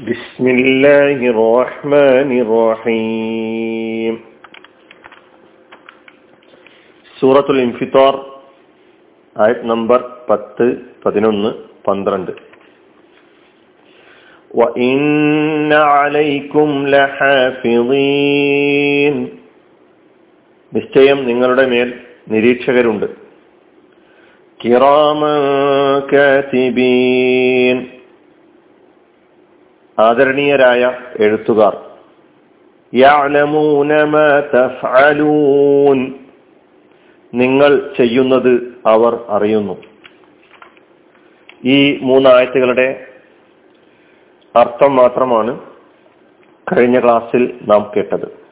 بسم الله الرحمن الرحيم സൂറത്തുൽ ഇൻഫിത്താർ ആയത് നമ്പർ പത്ത് പതിനൊന്ന് പന്ത്രണ്ട് وإن عليكم لحافظين നിശ്ചയം നിങ്ങളുടെ മേൽ നിരീക്ഷകരുണ്ട് കിറാമ കാതിബീൻ ആദരണീയരായ എഴുത്തുകാർ. നിങ്ങൾ ചെയ്യുന്നത് അവർ അറിയുന്നു. ഈ മൂന്നായത്തുകളുടെ അർത്ഥം മാത്രമാണ് കഴിഞ്ഞ ക്ലാസ്സിൽ നാം കേട്ടത്.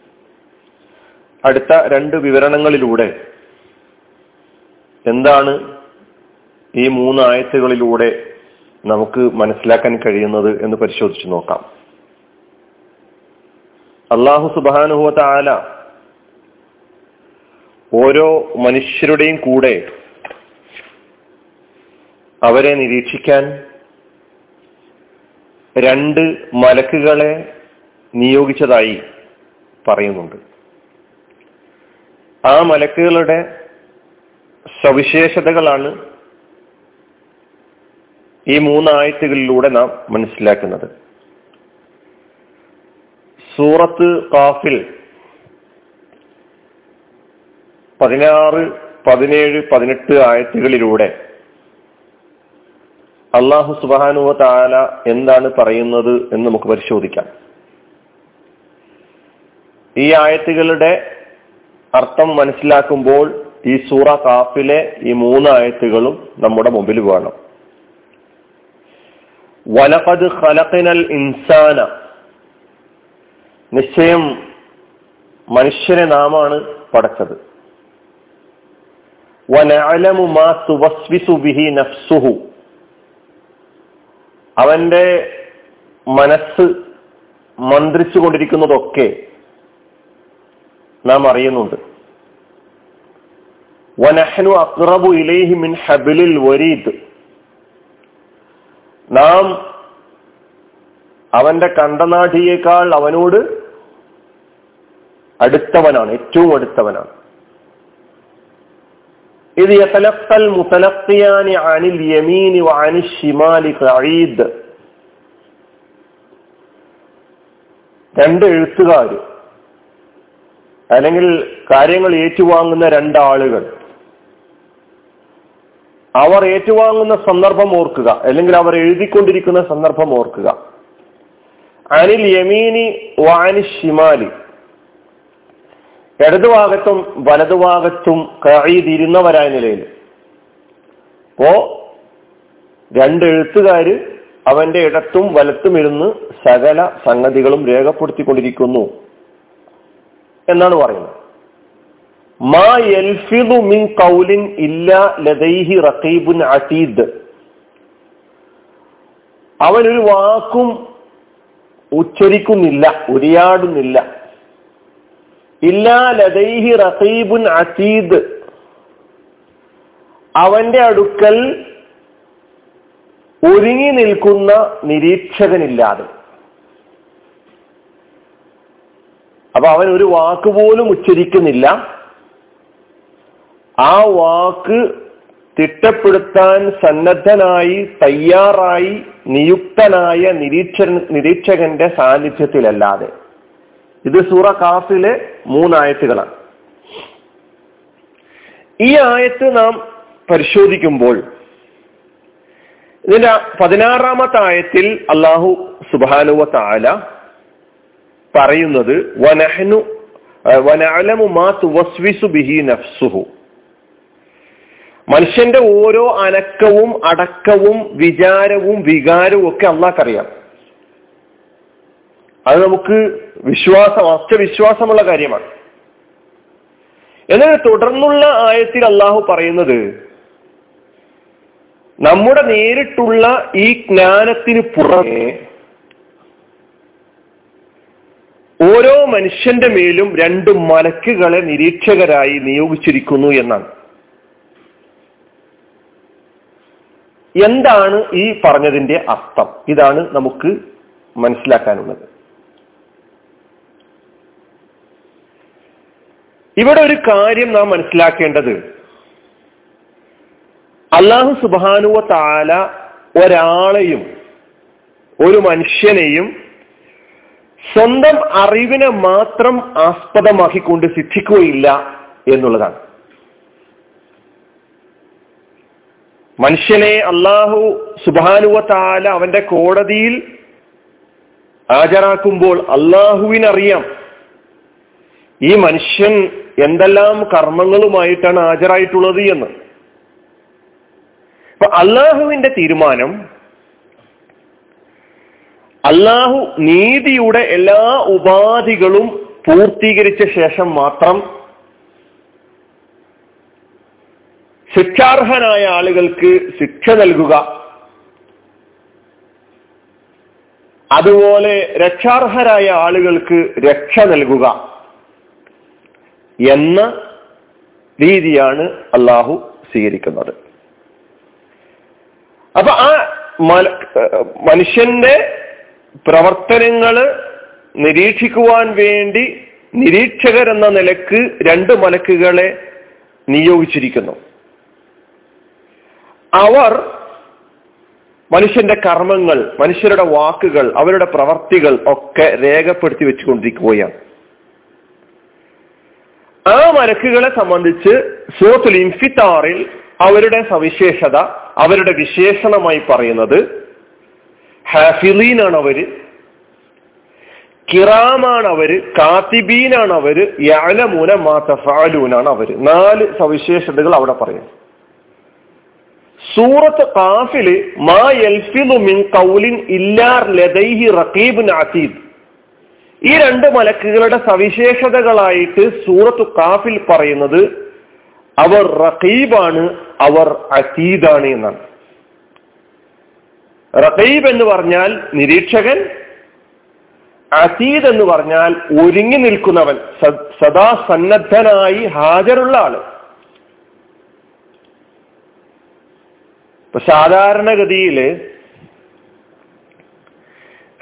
അടുത്ത രണ്ട് വിവരണങ്ങളിലൂടെ എന്താണ് ഈ മൂന്ന് ആയത്തുകളിലൂടെ നമുക്ക് മനസ്സിലാക്കാൻ കഴിയുന്നത് എന്ന് പരിശോധിച്ചു നോക്കാം. അള്ളാഹു സുബാനുഹുവത്ത ആല ഓരോ മനുഷ്യരുടെയും കൂടെ അവരെ നിരീക്ഷിക്കാൻ രണ്ട് മലക്കുകളെ നിയോഗിച്ചതായി പറയുന്നുണ്ട്. ആ മലക്കുകളുടെ സവിശേഷതകളാണ് ഈ മൂന്നായത്തുകളിലൂടെ നാം മനസ്സിലാക്കുന്നത്. സൂറത്ത് കാഫിൽ പതിനാറ് പതിനേഴ് പതിനെട്ട് ആയത്തുകളിലൂടെ അള്ളാഹു സുബാനുവ താല എന്താണ് പറയുന്നത് എന്ന് നമുക്ക് പരിശോധിക്കാം. ഈ ആയത്തുകളുടെ അർത്ഥം മനസ്സിലാക്കുമ്പോൾ ഈ സൂറ കാഫിലെ ഈ മൂന്ന് ആയത്തുകളും നമ്മുടെ മുമ്പിൽ വേണം. വലപത് ഖലഖിനൽ ഇൻസാന. നിശ്ചയം മനുഷ്യനെ നാമാണ് പടച്ചത്. നഫ്സുഹു. അവന്റെ മനസ്സ് മന്ത്രിച്ചു കൊണ്ടിരിക്കുന്നതൊക്കെ നാം അറിയുന്നുണ്ട്. വനഹ്നു അക്റബു ഇലൈഹി മിൻ ഹബിലിൽ വരീദ്. നാം അവന്റെ കണ്ടനാഠിയേക്കാൾ അവനോട് അടുത്തവനാണ് ഏറ്റവും അടുത്തവനാണ്. ഇത് യതലഖൽ മുതലഖിയാനി അനിൽ യമീനി വഅനി ഷിമാലി ഖഈദ്. രണ്ട് എഴുത്തുകാർ അല്ലെങ്കിൽ കാര്യങ്ങൾ ഏറ്റുവാങ്ങുന്ന രണ്ടാളുകൾ. അവർ ഏറ്റുവാങ്ങുന്ന സന്ദർഭം ഓർക്കുക. അല്ലെങ്കിൽ അവർ എഴുതിക്കൊണ്ടിരിക്കുന്ന സന്ദർഭം ഓർക്കുക. അനിൽ യമീനി വാനി ഷിമാലി. ഇടതുഭാഗത്തും വലതുഭാഗത്തും കഴിയിരുന്നവരായ നിലയിൽ. അപ്പോ രണ്ട് എഴുത്തുകാര് അവന്റെ ഇടത്തും വലത്തും ഇരുന്ന് സകല സംഗതികളും രേഖപ്പെടുത്തിക്കൊണ്ടിരിക്കുന്നു എന്നാണ് പറയുന്നത്. മാ മിൻ കൗലിൻ ലദൈഹി റഖീബുൻ അതീദ് അവനൊരു വാക്കും ഉച്ചരിക്കുന്നില്ല ഉരിയാടുന്നില്ല. ഇല്ലാ ലദൈഹി റഖീബുൻ അതീദ് അവന്റെ അടുക്കൽ ഒരുങ്ങി നിൽക്കുന്ന നിരീക്ഷകനില്ലാതെ. അപ്പൊ അവൻ ഒരു വാക്കുപോലും ഉച്ചരിക്കുന്നില്ല. ആ വാക്ക് തിട്ടപ്പെടുത്താൻ സന്നദ്ധനായി തയ്യാറായി നിയുക്തനായ നിരീക്ഷ നിരീക്ഷകന്റെ സാന്നിധ്യത്തിലല്ലാതെ. ഇത് സൂറ കാഫിലെ മൂന്നായത്തുകളാണ്. ഈ ആയത്ത് നാം പരിശോധിക്കുമ്പോൾ ഇതിന്റെ പതിനാറാമത്തെ ആയത്തിൽ അള്ളാഹു സുബാനുവ താല പറയുന്നത് വനഹനു വനഅലമു മാ തുവസ്വിസു ബിഹി നഫ്സുഹു. മനുഷ്യന്റെ ഓരോ അനക്കവും അടക്കവും വിചാരവും വികാരവും ഒക്കെ അള്ളാഹ്ക്കറിയാം. അത് നമുക്ക് വിശ്വാസം അസ്ഥവിശ്വാസമുള്ള കാര്യമാണ്. എന്നാൽ തുടർന്നുള്ള ആയത്തിൽ അള്ളാഹു പറയുന്നത് നമ്മുടെ നേരിട്ടുള്ള ഈ ജ്ഞാനത്തിന് പുറമെ ഓരോ മനുഷ്യന്റെ മേലും രണ്ട് മലക്കുകളെ നിരീക്ഷകരായി നിയോഗിച്ചിരിക്കുന്നു എന്നാണ്. എന്താണ് ഈ പറഞ്ഞതിന്റെ അർത്ഥം? ഇതാണ് നമുക്ക് മനസ്സിലാക്കാനുള്ളത്. ഇവിടെ ഒരു കാര്യം നാം മനസ്സിലാക്കേണ്ടത്. അള്ളാഹു സുബാനുവ താല ഒരാളെയും ഒരു മനുഷ്യനെയും സ്വന്തം അറിവിനെ മാത്രം ആസ്പദമാക്കിക്കൊണ്ട് സിദ്ധിക്കുകയില്ല എന്നുള്ളതാണ്. മനുഷ്യനെ അള്ളാഹു സുബാനുവ അവന്റെ കോടതിയിൽ ഹാജരാക്കുമ്പോൾ അള്ളാഹുവിനറിയാം ഈ മനുഷ്യൻ എന്തെല്ലാം കർമ്മങ്ങളുമായിട്ടാണ് ഹാജരായിട്ടുള്ളത് എന്ന്. അപ്പൊ അള്ളാഹുവിന്റെ തീരുമാനം അള്ളാഹു നീതിയുടെ എല്ലാ ഉപാധികളും പൂർത്തീകരിച്ച ശേഷം മാത്രം ശിക്ഷാർഹനായ ആളുകൾക്ക് ശിക്ഷ നൽകുക. അതുപോലെ രക്ഷാർഹരായ ആളുകൾക്ക് രക്ഷ നൽകുക എന്ന രീതിയാണ് അള്ളാഹു സ്വീകരിക്കുന്നത്. അപ്പൊ ആ മനുഷ്യന്റെ പ്രവർത്തനങ്ങൾ നിരീക്ഷിക്കുവാൻ വേണ്ടി നിരീക്ഷകർ എന്ന നിലയ്ക്ക് രണ്ട് മലക്കുകളെ നിയോഗിച്ചിരിക്കുന്നു. അവർ മനുഷ്യന്റെ കർമ്മങ്ങൾ മനുഷ്യരുടെ വാക്കുകൾ അവരുടെ പ്രവർത്തികൾ ഒക്കെ രേഖപ്പെടുത്തി വെച്ചുകൊണ്ടിരിക്കുകയാണ്. ആ മലക്കുകളെ സംബന്ധിച്ച് സൂറത്തുൽ ഇൻഫിത്താറിൽ അവരുടെ സവിശേഷത അവരുടെ വിശേഷണമായി പറയുന്നത് ഹാഫിലീനാണ് അവർ കിറാമാണ് അവർ കാത്തിബീനാണ് അവർ യാലമൂന മാത്തഫാലൂനാണ് അവർ. നാല് സവിശേഷതകൾ അവിടെ പറയുന്നു. സൂറത്ത് കാഫിൽ മാ എൽഫിദു മിൻ കൗലിൻ ഇല്ലാർ ലദൈഹി റഖീബുൻ അസീദ്. ഈ രണ്ട് മലക്കുകളുടെ സവിശേഷതകളായിട്ട് സൂറത്ത് കാഫിൽ പറയുന്നത് അവർ റഖീബാണ് അവർ അസീദാണ് എന്നാണ്. റഖീബ് എന്ന് പറഞ്ഞാൽ നിരീക്ഷകൻ അസീദ് എന്ന് പറഞ്ഞാൽ ഒരുങ്ങി നിൽക്കുന്നവൻ സദാ സന്നദ്ധനായി ഹാജരുള്ള ആൾ. ഇപ്പൊ സാധാരണഗതിയിൽ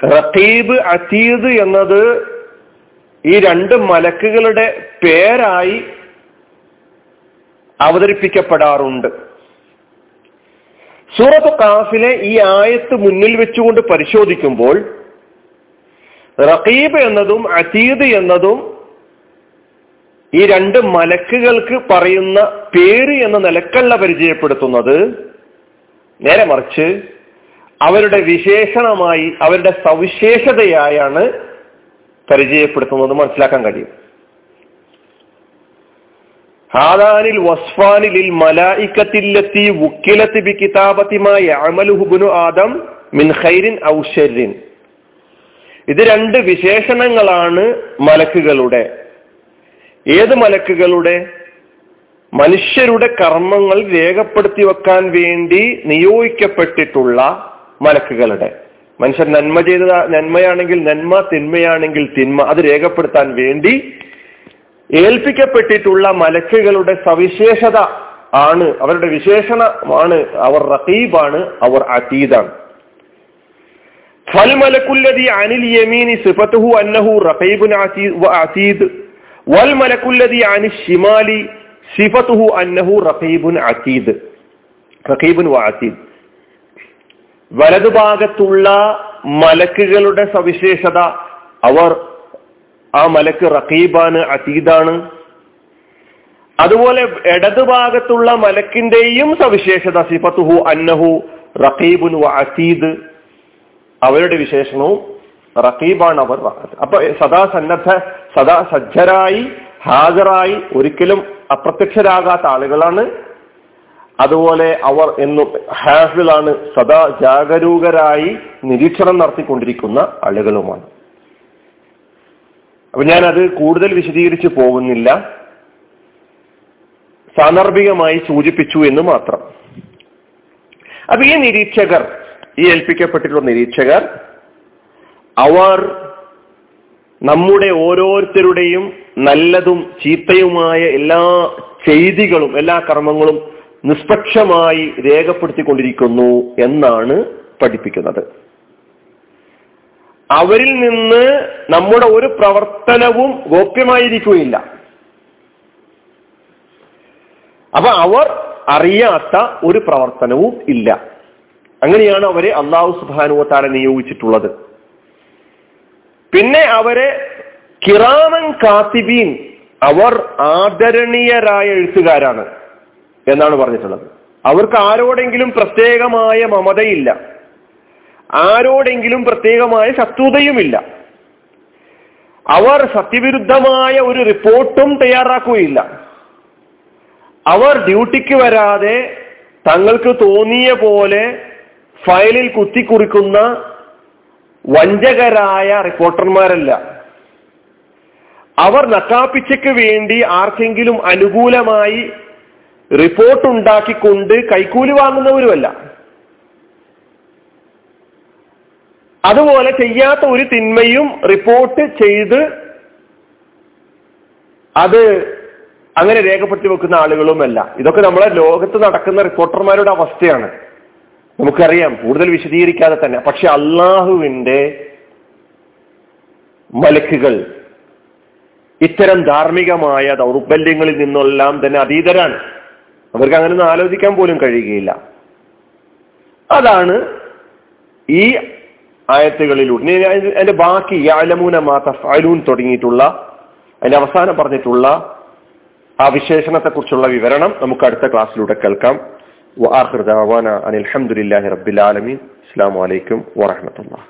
റഖീബ് അതീദ് എന്നത് ഈ രണ്ട് മലക്കുകളുടെ പേരായി അവതരിപ്പിക്കപ്പെടാറുണ്ട്. സൂറത്ത് കാഫിലെ ഈ ആയത്ത് മുന്നിൽ വെച്ചുകൊണ്ട് പരിശോധിക്കുമ്പോൾ റഖീബ് എന്നതും അതീദ് എന്നതും ഈ രണ്ട് മലക്കുകൾക്ക് പറയുന്ന പേര് എന്ന നിലക്കല്ല പരിചയപ്പെടുത്തുന്നത്. നേരെ മറിച്ച് അവരുടെ വിശേഷണമായി അവരുടെ സവിശേഷതയായാണ് പരിചയപ്പെടുത്തുന്നത് മനസ്സിലാക്കാൻ കഴിയും. ഹാദാനിൽ വസ്ഫാനിൽ മലായിക്കത്തില്ലെത്തി വുക്കിലത്തി ബി കിതാബത്തിമായ അമലുഹുബുനു ആദം മിൻ ഖൈരിൻ ഔഷരിൻ ഇത് രണ്ട് വിശേഷണങ്ങളാണ് മലക്കുകളുടെ. ഏത് മലക്കുകളുടെ? മനുഷ്യരുടെ കർമ്മങ്ങൾ രേഖപ്പെടുത്തി വെക്കാൻ വേണ്ടി നിയോഗിക്കപ്പെട്ടിട്ടുള്ള മലക്കുകളുടെ. മനുഷ്യൻ നന്മ ചെയ്ത നന്മയാണെങ്കിൽ നന്മ തിന്മയാണെങ്കിൽ തിന്മ അത് രേഖപ്പെടുത്താൻ വേണ്ടി ഏൽപ്പിക്കപ്പെട്ടിട്ടുള്ള മലക്കുകളുടെ സവിശേഷത ആണ്. അവരുടെ വിശേഷണമാണ് അവർ റഹീബാണ് അവർ അതീതാണ് ഫൽമലക്കുല്ലതി അനിൽ യമീനി സിഫത്തുഹു അന്നഹു അതീദ് വൽ മലക്കുല്ലതി അനി ഷിമാലി സിഫത്തുഹു അന്നഹു റഖീബുൻ അതീദ് റഖീബുൻ വാസീദ് വലതുഭാഗത്തുള്ള മലക്കുകളുടെ സവിശേഷത അവർ ആ മലക്ക് റഖീബാണ് അസീദാണ്. അതുപോലെ ഇടതുഭാഗത്തുള്ള മലക്കിന്റെയും സവിശേഷത സിഫത്തുഹു അന്നഹു റഖീബുൻ അസീദ്. അവരുടെ വിശേഷണവും റഖീബാണ് അവർ അപ്പൊ സദാ സന്നദ്ധ സദാ സജ്ജരായി ഹാജരായി ഒരിക്കലും അപ്രത്യക്ഷരാകാത്ത ആളുകളാണ്. അതുപോലെ അവർ എന്നും ഹാഫിലാണ് സദാ ജാഗരൂകരായി നിരീക്ഷണം നടത്തിക്കൊണ്ടിരിക്കുന്ന ആളുകളുമാണ്. അപ്പൊ ഞാൻ അത് കൂടുതൽ വിശദീകരിച്ചു പോകുന്നില്ല. സാന്ദർഭികമായി സൂചിപ്പിച്ചു എന്ന് മാത്രം. അപ്പൊ ഈ നിരീക്ഷകർ ഈ ഏൽപ്പിക്കപ്പെട്ടിട്ടുള്ള നിരീക്ഷകർ അവർ നമ്മുടെ ഓരോരുത്തരുടെയും നല്ലതും ചീത്തയുമായ എല്ലാ ചെയ്തികളും എല്ലാ കർമ്മങ്ങളും നിഷ്പക്ഷമായി രേഖപ്പെടുത്തിക്കൊണ്ടിരിക്കുന്നു എന്നാണ് പഠിപ്പിക്കുന്നത്. അവരിൽ നിന്ന് നമ്മുടെ ഒരു പ്രവർത്തനവും ഗോപ്യമായിരിക്കുകയില്ല. അപ്പൊ അവർ അറിയാത്ത ഒരു പ്രവർത്തനവും ഇല്ല. അങ്ങനെയാണ് അവരെ അള്ളാഹു സുഭാനുവത്താരെ നിയോഗിച്ചിട്ടുള്ളത്. പിന്നെ അവരെ കിറാമൻ കാത്തിബീൻ അവർ ആദരണീയരായ എഴുത്തുകാരാണ് എന്നാണ് പറഞ്ഞിട്ടുള്ളത്. അവർക്ക് ആരോടെങ്കിലും പ്രത്യേകമായ മമതയില്ല. ആരോടെങ്കിലും പ്രത്യേകമായ ശത്രുതയുമില്ല. അവർ സത്യവിരുദ്ധമായ ഒരു റിപ്പോർട്ടും തയ്യാറാക്കുകയില്ല. അവർ ഡ്യൂട്ടിക്ക് വരാതെ തങ്ങൾക്ക് തോന്നിയ പോലെ ഫയലിൽ കുത്തിക്കുറിക്കുന്ന വഞ്ചകരായ റിപ്പോർട്ടർമാരല്ല. അവർ നക്കാപ്പിച്ചയ്ക്ക് വേണ്ടി ആർക്കെങ്കിലും അനുകൂലമായി റിപ്പോർട്ട് ഉണ്ടാക്കിക്കൊണ്ട് കൈക്കൂലി വാങ്ങുന്നവരുമല്ല. അതുപോലെ ചെയ്യാത്ത ഒരു തിന്മയും റിപ്പോർട്ട് ചെയ്ത് അത് അങ്ങനെ രേഖപ്പെടുത്തി വെക്കുന്ന ആളുകളുമല്ല. ഇതൊക്കെ നമ്മളെ ലോകത്ത് നടക്കുന്ന റിപ്പോർട്ടർമാരുടെ അവസ്ഥയാണ്. നമുക്കറിയാം കൂടുതൽ വിശദീകരിക്കാതെ തന്നെ. പക്ഷെ അള്ളാഹുവിന്റെ മലക്കുകൾ ഇത്തരം ധാർമ്മികമായ ദൗർബല്യങ്ങളിൽ നിന്നെല്ലാം തന്നെ അതീതരാണ്. അവർക്ക് അങ്ങനെ ഒന്നും ആലോചിക്കാൻ പോലും കഴിയുകയില്ല. അതാണ് ഈ ആയത്തുകളിലൂടെ. അതിന്റെ ബാക്കി യാലമൂന മാത ഫലൂൻ തുടങ്ങിയിട്ടുള്ള അതിന്റെ അവസാനം പറഞ്ഞിട്ടുള്ള ആ വിശേഷണത്തെ കുറിച്ചുള്ള വിവരണം നമുക്ക് അടുത്ത ക്ലാസ്സിലൂടെ കേൾക്കാം. വാഹിർ ദാവാന അനിൽ അലഹമുല്ലാഹി റബ്ബിൽ ആലമീൻ. അസ്സാം വലൈക്കും വാഹമത്തല്ലാ